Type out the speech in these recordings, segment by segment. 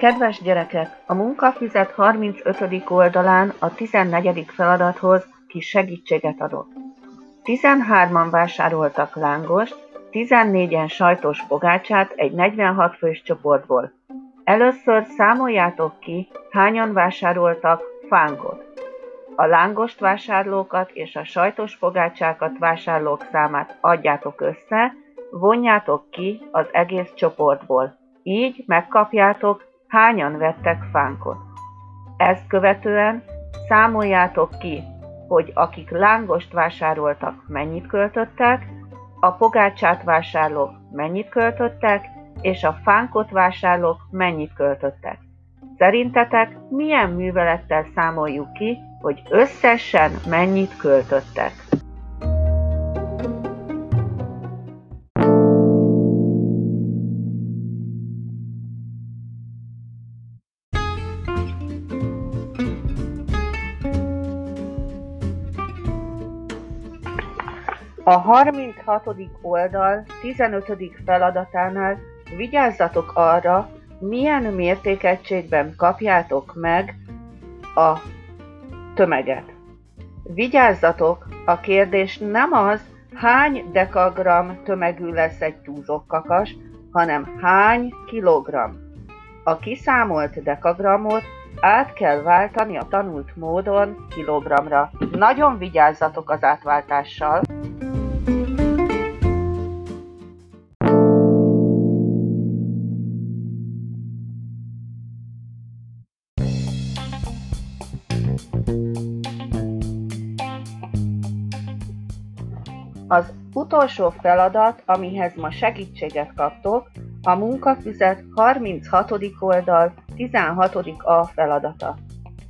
Kedves gyerekek, a munkafüzet 35. oldalán a 14. feladathoz kis segítséget adok. 13-an vásároltak lángost, 14-en sajtos pogácsát egy 46 fős csoportból. Először számoljátok ki, hányan vásároltak fánkot. A lángost vásárlókat és a sajtos pogácsákat vásárlók számát adjátok össze, vonjátok ki az egész csoportból. Így megkapjátok, hányan vettek fánkot. Ezt követően számoljátok ki, hogy akik lángost vásároltak, mennyit költöttek, a pogácsát vásárlók mennyit költöttek, és a fánkot vásárlók mennyit költöttek. Szerintetek milyen művelettel számoljuk ki, hogy összesen mennyit költöttek? A 36. oldal 15. feladatánál vigyázzatok arra, milyen mértékegységben kapjátok meg a tömeget. Vigyázzatok, a kérdés nem az, hány dekagram tömegű lesz egy túzokkakas, hanem hány kilogramm. A kiszámolt dekagramot át kell váltani a tanult módon kilogramra. Nagyon vigyázzatok az átváltással! Az utolsó feladat, amihez ma segítséget kaptok, a munkafüzet 36. oldal 16. a feladata.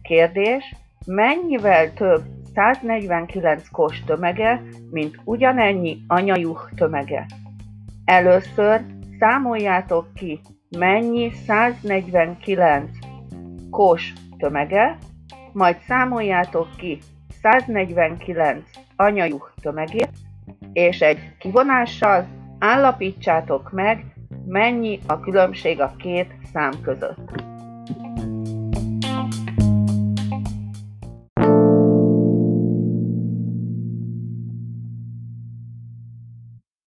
Kérdés, mennyivel több 149 kos tömege, mint ugyanennyi anyajuh tömege? Először számoljátok ki, mennyi 149 kos tömege, majd számoljátok ki 149 anyajuh tömegét, és egy kivonással állapítsátok meg, mennyi a különbség a két szám között.